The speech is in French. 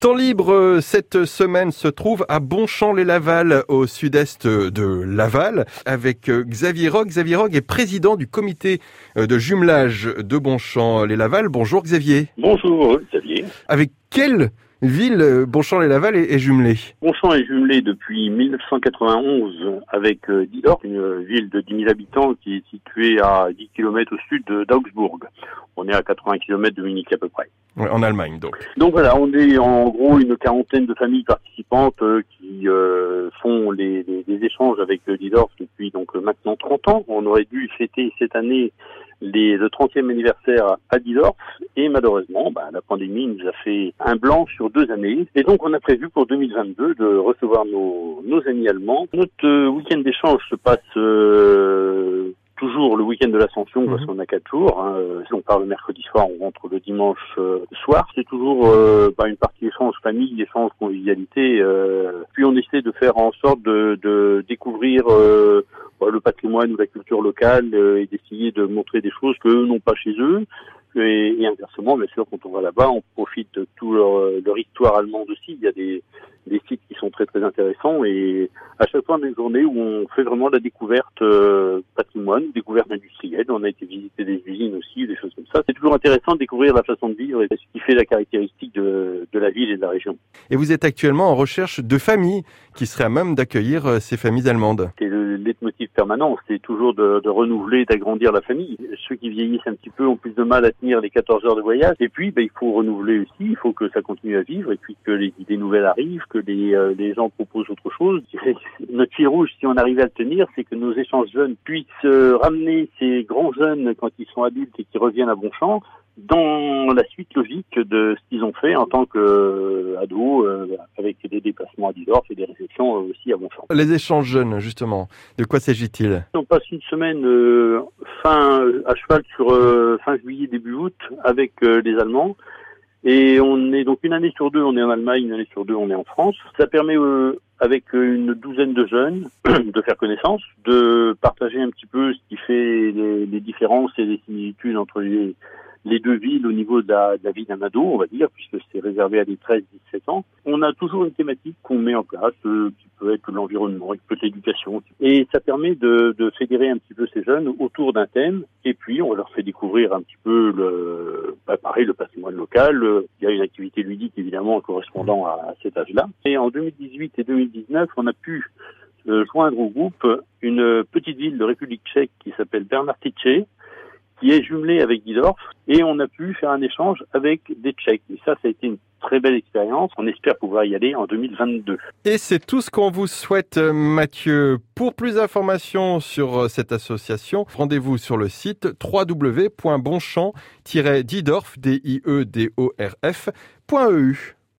Temps libre euh, cette semaine se trouve à Bonchamp-les-Laval, au sud-est de Laval, avec euh, Xavier Rogue. Xavier Rogue est président du comité euh, de jumelage de Bonchamp-les-Laval. Bonjour Xavier. Bonjour Xavier. Avec quelle ville Bonchamp-les-Laval est, jumelée? Bonchamp est jumelé depuis 1991 avec Didor, une ville de 10 000 habitants qui est située à 10 km au sud d'Augsbourg. On est à 80 km de Munich à peu près en Allemagne, donc. Donc voilà, on est en gros une quarantaine de familles participantes euh, qui euh, font les, les, échanges avec Lidorf depuis donc maintenant 30 ans. On aurait dû fêter cette année les, le 30e anniversaire à Didorf et malheureusement, bah, la pandémie nous a fait un blanc sur deux années. Et donc on a prévu pour 2022 de recevoir nos, nos amis allemands. Notre euh, week-end d'échange se passe toujours le week-end de l'Ascension, parce mhm. qu'on a quatre jours. Hein. Si on part le mercredi soir, on rentre le dimanche euh, soir. C'est toujours euh, bah, une partie échange famille, échange convivialité. Euh. Puis on essaie de faire en sorte de, de découvrir bah, le patrimoine ou la culture locale et d'essayer de montrer des choses qu'eux n'ont pas chez eux. Et, et, inversement, bien sûr, quand on va là-bas, on profite de toute leur, leur histoire allemande aussi. Il y a des, des sites sont très très intéressants et à chaque fois des journées où on fait vraiment la découverte euh, patrimoine, découverte industrielle. On a été visiter des usines aussi, des choses comme ça. C'est toujours intéressant de découvrir la façon de vivre et ce qui fait la caractéristique de, de la ville et de la région. Et vous êtes actuellement en recherche de familles qui seraient à même d'accueillir euh, ces familles allemandes. C'est le leitmotiv permanent, c'est toujours de, de renouveler, d'agrandir la famille. Ceux qui vieillissent un petit peu ont plus de mal à tenir les 14 heures de voyage. Et puis, ben, il faut renouveler aussi, il faut que ça continue à vivre et puis que les idées nouvelles arrivent, que les, euh, les gens proposent autre chose. Notre fil rouge, si on arrive à le tenir, c'est que nos échanges jeunes puissent euh, ramener ces grands jeunes quand ils sont adultes et qui reviennent à Bonchamp dans la suite logique de ce qu'ils ont fait en tant qu'ados, euh, avec des déplacements à Didorf et des réceptions aussi à Bonchamp. Les échanges jeunes, justement, de quoi s'agit-il? On passe une semaine fin à cheval sur fin juillet, début août avec les Allemands. Et on est donc une année sur deux, on est en Allemagne, une année sur deux, on est en France. Ça permet euh, avec une douzaine de jeunes de faire connaissance, de partager un petit peu ce qui fait les, les différences et les similitudes entre les, les deux villes au niveau de la, de la vie d'un ado, on va dire, puisque c'est réservé à des 13-17 ans. On a toujours une thématique qu'on met en place, euh, qui peut être l'environnement, qui peut être l'éducation. Et ça permet de, de, fédérer un petit peu ces jeunes autour d'un thème. Et puis, on leur fait découvrir un petit peu le, bah, pareil, le patrimoine local. Il y a une activité ludique, évidemment, correspondant à, cet âge-là. Et en 2018 et 2019, on a pu euh, joindre au groupe une petite ville de République tchèque qui s'appelle Bernartice, qui est jumelé avec Didorf et on a pu faire un échange avec des Tchèques. Et ça, ça a été une très belle expérience. On espère pouvoir y aller en 2022. Et c'est tout ce qu'on vous souhaite, Mathieu. Pour plus d'informations sur euh, cette association, rendez-vous sur le site www.bonchamp-didorf.eu.